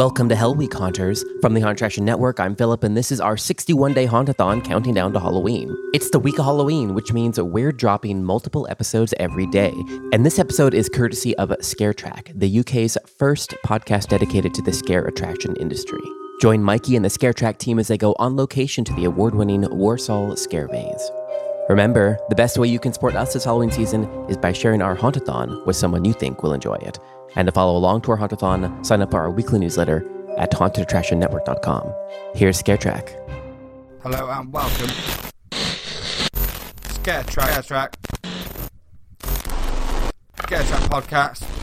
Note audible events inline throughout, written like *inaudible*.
Welcome to Hell Week Haunters. From the Haunt Attraction Network, I'm Philip, and this is our 61 day hauntathon counting down to Halloween. It's the week of Halloween, which means we're dropping multiple episodes every day. And this episode is courtesy of Scare Track, the UK's first podcast dedicated to the scare attraction industry. Join Mikey and the Scare Track team as they go on location to the award winning Walsall Scare Maze. Remember, the best way you can support us this Halloween season is by sharing our hauntathon with someone you think will enjoy it. And to follow along to our hauntathon, sign up for our weekly newsletter at hauntedattractionnetwork.com. Here's Scare Track. Hello and welcome. Scare Track. Scare Track. Scare Track podcast.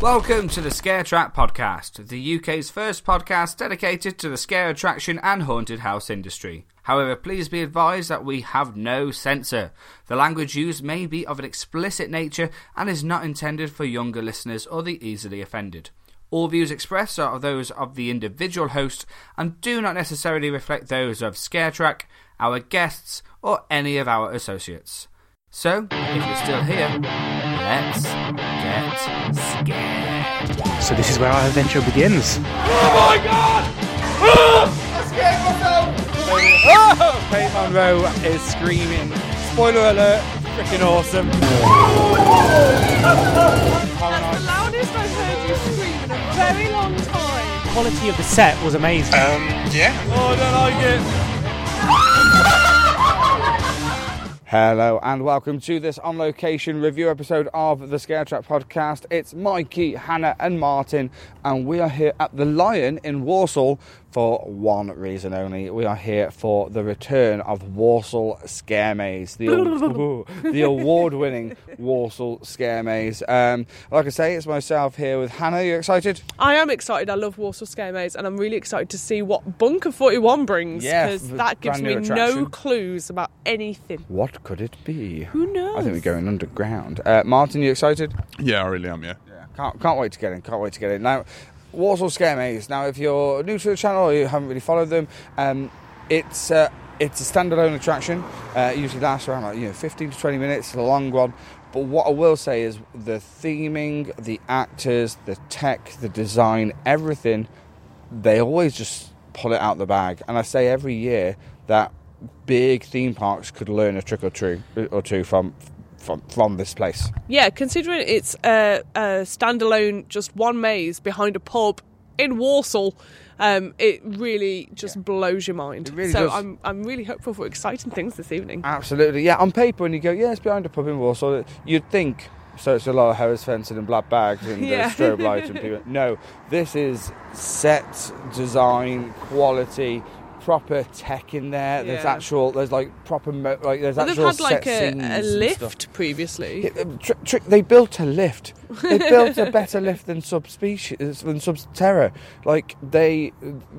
Welcome to the Scare Track Podcast, the UK's first podcast dedicated to the scare attraction and haunted house industry. However, please be advised that we have no censor. The language used may be of an explicit nature and is not intended for younger listeners or the easily offended. All views expressed are those of the individual host and do not necessarily reflect those of ScareTrack, our guests, or any of our associates. So, if you're still here, let's get scared. So this is where our adventure begins. Oh! Kate Monroe is screaming. Spoiler alert, freaking awesome. That's the loudest I've heard you scream in a very long time. quality of the set was amazing. Um, yeah. Oh, I don't like it. Hello and welcome to this on location review episode of the Scare Track podcast. It's Mikey, Hannah, and Martin, and we are here at the Lion in Walsall for one reason only. We are here for the return of Walsall Scare Maze, the, *laughs* *laughs* the award winning Walsall Scare Maze. Um, like I say, it's myself here with Hannah. You excited? I am excited. I love Walsall Scare Maze, and I'm really excited to see what Bunker 41 brings because the that gives me new no clues about anything. What could it be? Who knows? I think we're going underground. Uh, Martin, you excited? Yeah, I really am. Yeah. Yeah, can't, can't wait to get in. Can't wait to get in. Now, Walsall Scare Maze. Now, if you're new to the channel or you haven't really followed them, um, it's uh, it's a standalone attraction. Uh, it usually lasts around like you know 15 to 20 minutes. A long one. But what I will say is the theming, the actors, the tech, the design, everything, they always just pull it out the bag. And I say every year that big theme parks could learn a trick or two or two from from from this place. Yeah, considering it's a, a standalone, just one maze behind a pub in Walsall, um, it really just blows your mind. It really so does. I'm I'm really hopeful for exciting things this evening. Absolutely, yeah. On paper, when you go, yeah, it's behind a pub in Walsall, you'd think. So it's a lot of Harris fencing and black bags and *laughs* Yeah. uh, strobe lights and people. No, this is set design quality, proper tech in there. There's actual, there's like proper, mo- like there's Well, they've actual had like a, a lift previously. Yeah, um, tr- tr- they built a lift. They *laughs* built a better lift than subspecies than Subterra. Like they,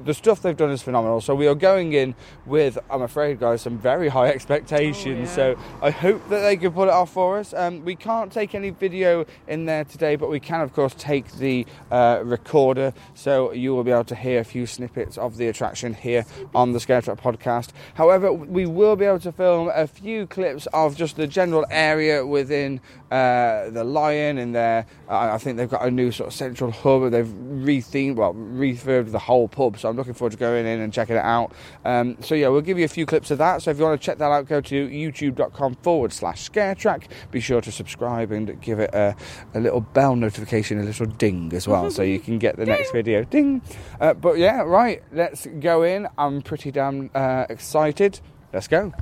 the stuff they've done is phenomenal. So we are going in with, I'm afraid, guys, some very high expectations. Oh, yeah. So I hope that they can pull it off for us. Um, we can't take any video in there today, but we can, of course, take the uh, recorder. So you will be able to hear a few snippets of the attraction here on the Scare Track podcast. However, we will be able to film a few clips of just the general area within uh, the Lion and their. Uh, I think they've got a new sort of central hub. They've rethemed, well, refurbed the whole pub. So I'm looking forward to going in and checking it out. Um, so yeah, we'll give you a few clips of that. So if you want to check that out, go to youtube.com forward slash scaretrack. Be sure to subscribe and give it a, a little bell notification, a little ding as well, so you *laughs* can get the next video. Ding. Uh, but yeah, right. Let's go in. I'm pretty damn uh, excited. Let's go.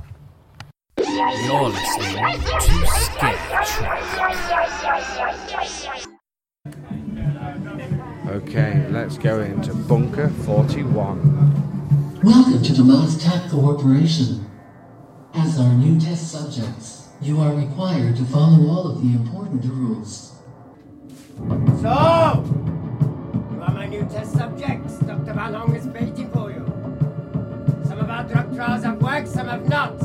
You're listening to Scare Okay, let's go into bunker 41. Welcome to the Moztap Corporation. As our new test subjects, you are required to follow all of the important rules. So, you are my new test subjects. Dr. Van Hong is trials have worked, some have not.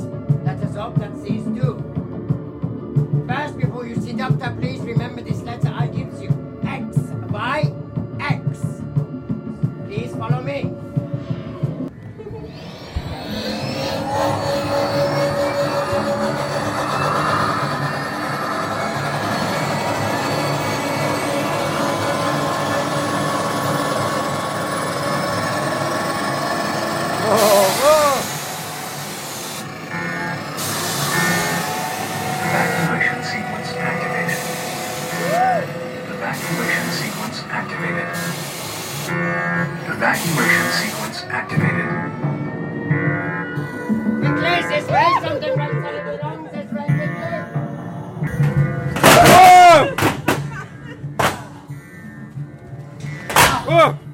Ugh!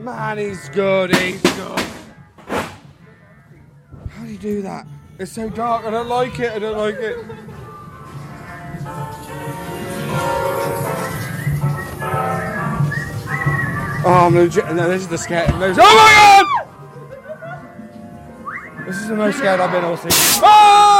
Man, he's good. He's good. How do you do that? It's so dark. I don't like it. I don't like it. Oh, I'm legit. No, this is the scare. Oh my god! This is the most scared I've been all season. Oh!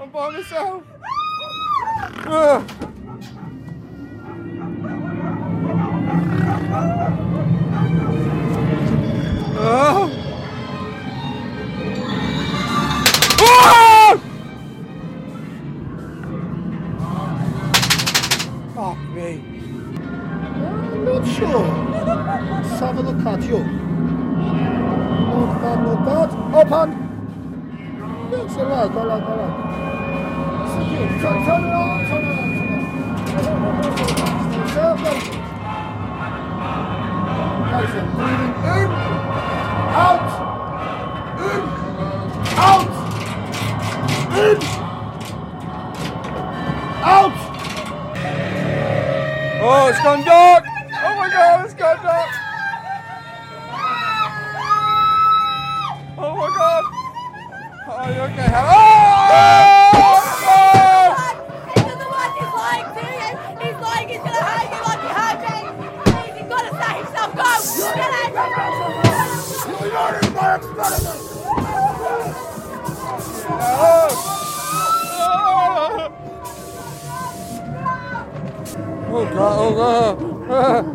I'm by myself. Oh. Oh! Fuck me. I'm not sure. Let's have a look at you. Bad, not bad. Open! Yes, I like, I like, I like. Is good. Turn, turn around, around, turn around. And out. Oh, it's gone dark! Oh my god, it's gone dark! You're not in my experiment. Oh god, oh god!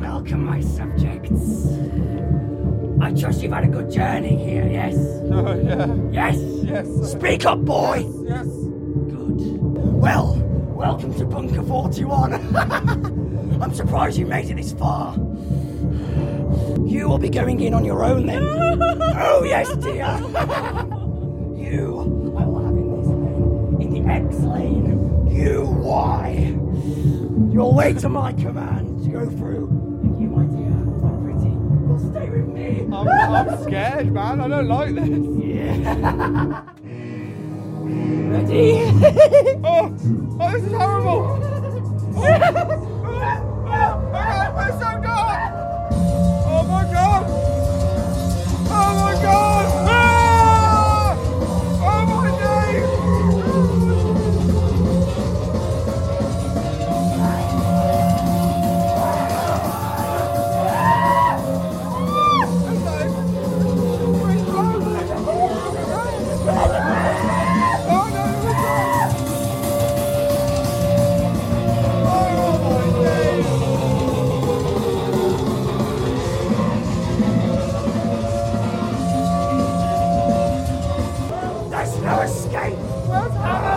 Welcome, my subjects. I trust you've had a good journey here, yes? Oh, yeah. Yes? Yes. Speak up, boy! Yes. Good. Well, welcome to Bunker 41. *laughs* I'm surprised you made it this far. You will be going in on your own then. *laughs* oh, yes, dear. *laughs* you, I will have in this lane, in the X lane. You, Y. You'll wait to my command to go through. And you, my dear, my pretty, will stay with me. I'm, I'm scared, man. I don't like this. Yeah. Ready? Oh, oh this is horrible. Oh, oh, oh, oh. Rose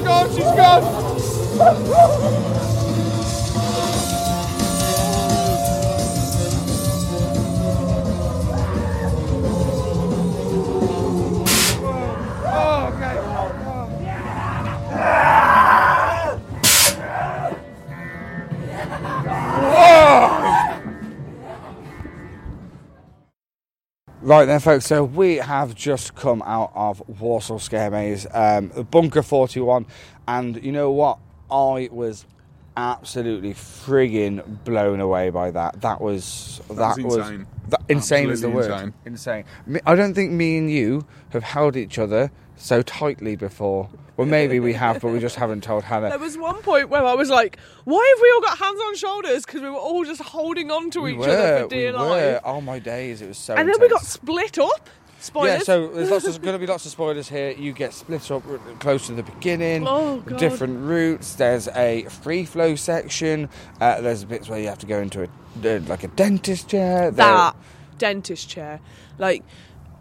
my god, she's gone! Right then, folks. So we have just come out of Walsall Scare Maze, um, Bunker 41, and you know what? I was absolutely frigging blown away by that. That was that, was insane. that- insane is the word. Absolutely Insane. I don't think me and you have held each other so tightly before. Well, maybe we have, but we just haven't told Hannah. There was one point where I was like, "Why have we all got hands on shoulders?" Because we were all just holding on to We each other for dear we life. were. Oh my days, it was so. and then we got split up. Spoilers. Yeah, so there's lots of, going to be lots of spoilers here. You get split up close to the beginning. Oh. Different routes. There's a free flow section. Uh, there's bits where you have to go into a uh, like a dentist chair. There- that dentist chair. Like,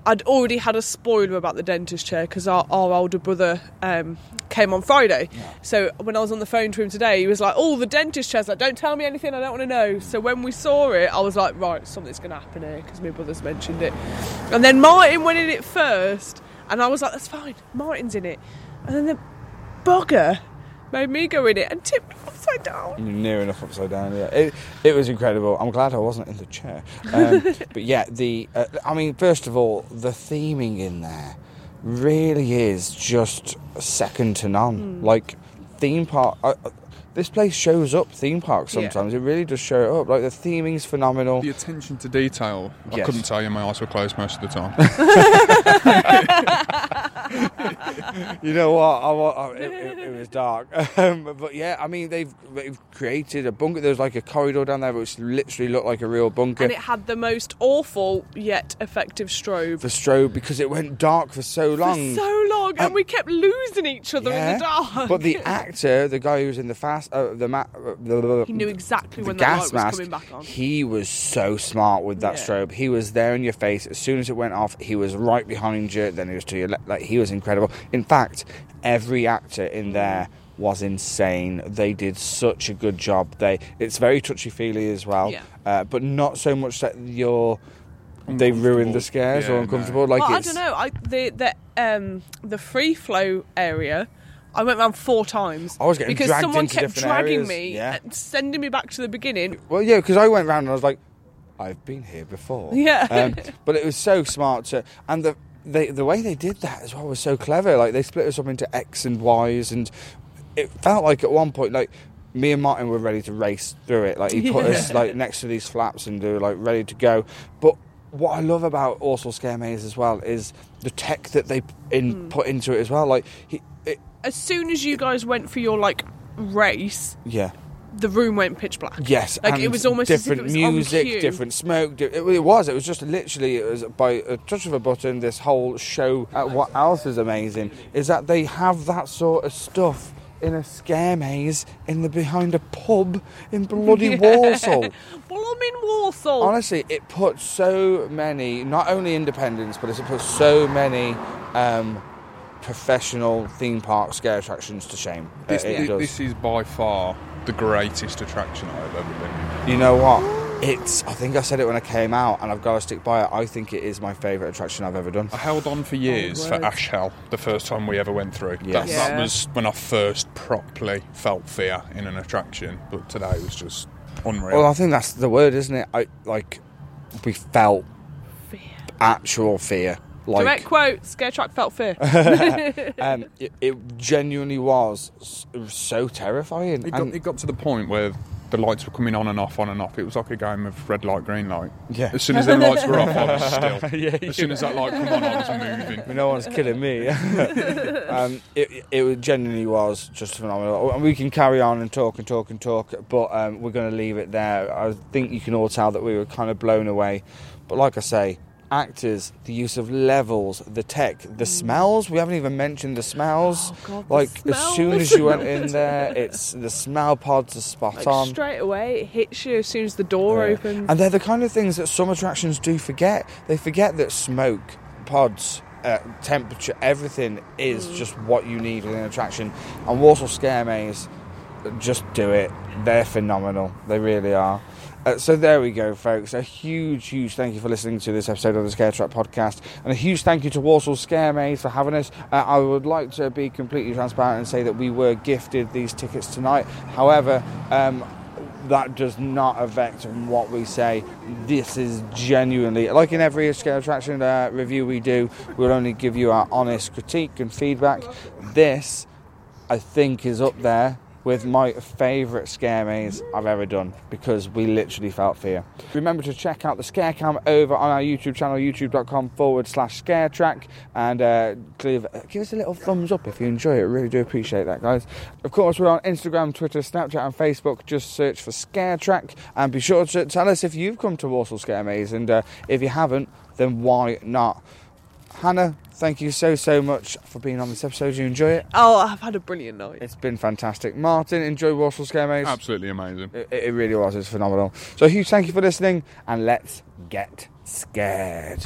I'd already had a spoiler about the dentist chair because our, our older brother um, came on Friday. So when I was on the phone to him today, he was like, "Oh, the dentist chair's like, don't tell me anything. I don't want to know." So when we saw it, I was like, "Right, something's going to happen here," because my brother's mentioned it. And then Martin went in it first, and I was like, "That's fine. Martin's in it." And then the bugger made me go in it and tipped upside down. Near enough upside down. Yeah, it, it was incredible. I'm glad I wasn't in the chair. Um, *laughs* but yeah, the uh, I mean, first of all, the theming in there really is just second to none. Like theme park. Uh, uh, this place shows up theme parks Yeah. sometimes. It really does show it up. Like the theming's phenomenal. The attention to detail. I couldn't tell you my eyes were closed most of the time. *laughs* *laughs* *laughs* you know what? I, I, it, it, it was dark, *laughs* um, but yeah, I mean they've they've created a bunker. There's like a corridor down there, which literally looked like a real bunker. And it had the most awful yet effective strobe. for strobe because it went dark for so long. For so long, and Um, we kept losing each other in the dark. But the *laughs* actor, the guy who was in the fast, uh, the ma- uh, the, he knew exactly the when light gas was mask. coming back on. He was so smart with that Yeah. strobe. He was there in your face as soon as it went off. He was right behind you. Then he was to your left. Like he was incredible. In fact, every actor in there was insane. They did such a good job. They it's very touchy feely as well, Yeah. uh, but not so much that you're. They ruined the scares Yeah, or no. uncomfortable. Like well, I don't know. I the the um the free flow area. I went around four times. I was getting because dragged someone into kept different dragging areas, me, yeah. and sending me back to the beginning. Well, yeah, because I went round and I was like, I've been here before. *laughs* Yeah. Um, but it was so smart to, and the they, the way they did that as well was so clever. Like they split us up into X and Y's, and it felt like at one point like. Me and Martin were ready to race through it. Like he put us like next to these flaps and they were like ready to go. But what I love about Walsall Scare Maze as well is the tech that they in Hmm. put into it as well. Like he, it, As soon as you guys went for your like race, yeah. The room went pitch black. Yes, like it was almost as if different it was on music, cue. different smoke. di- It, it was. It was just literally. It was by a touch of a button. This whole show. Uh, what else is amazing is that they have that sort of stuff in a scare maze in the behind a pub in bloody *laughs* Walsall. Blooming Walsall. Honestly, it puts so many, not only independents, but it puts so many um, professional theme park scare attractions to shame. Uh, This, it does. this is by far the greatest attraction I've ever been. You know what? It's. I think I said it when I came out, and I've got to stick by it. I think it is my favourite attraction I've ever done. I held on for years for oh, words. Ash Hell the first time we ever went through. Yes. That, that was when I first properly felt fear in an attraction. But today it was just unreal. Well, I think that's the word, isn't it? I like. We felt Fear. actual fear. Like Direct quote: Scare track felt fear. *laughs* um, *laughs* it, it genuinely was it was so terrifying. it got, And- it got to the point where the lights were coming on and off, on and off. It was like a game of red light, green light. Yeah. As soon as the lights were off, I was *laughs* still. Yeah, as soon as that light come on, I was moving. no one's kidding me. um, it, it genuinely was just phenomenal. And we can carry on and talk and talk and talk, but um, we're going to leave it there. I think you can all tell that we were kind of blown away. But like I say, actors, the use of levels, the tech, the smells. We haven't even mentioned the smells. Oh, God, the like as soon *laughs* as you went in there, it's the smell pods are spot like on. straight away, it hits you as soon as the door Yeah. opens. And they're the kind of things that some attractions do forget. They forget that smoke, pods, uh, temperature, everything is Mm. just what you need in an attraction. And Walsall Scare Maze just do it. They're phenomenal. They really are. Uh, so there we go, folks. A huge, huge thank you for listening to this episode of the Scare Track podcast, and a huge thank you to Walsall Scare Maze for having us. Uh, I would like to be completely transparent and say that we were gifted these tickets tonight. However, um, that does not affect what we say. This is genuinely, like in every scale attraction uh, review we do, we'll only give you our honest critique and feedback. This, I think, is up there with my favourite scare maze I've ever done because we literally felt fear. Remember to check out the scare cam over on our YouTube channel, youtube.com forward slash scare track, and uh, give, give us a little thumbs up if you enjoy it. Really do appreciate that, guys. Of course, we're on Instagram, Twitter, Snapchat, and Facebook. Just search for Scare Track and be sure to tell us if you've come to Walsall Scare Maze, and uh, if you haven't, then why not? Hannah, thank you so, so much for being on this episode. You enjoy it? Oh, I've had a brilliant night. It's been fantastic. Martin, enjoy Walsall Scare Maze? Absolutely amazing. It, it really was. It's phenomenal. So, a huge thank you for listening, and let's get scared.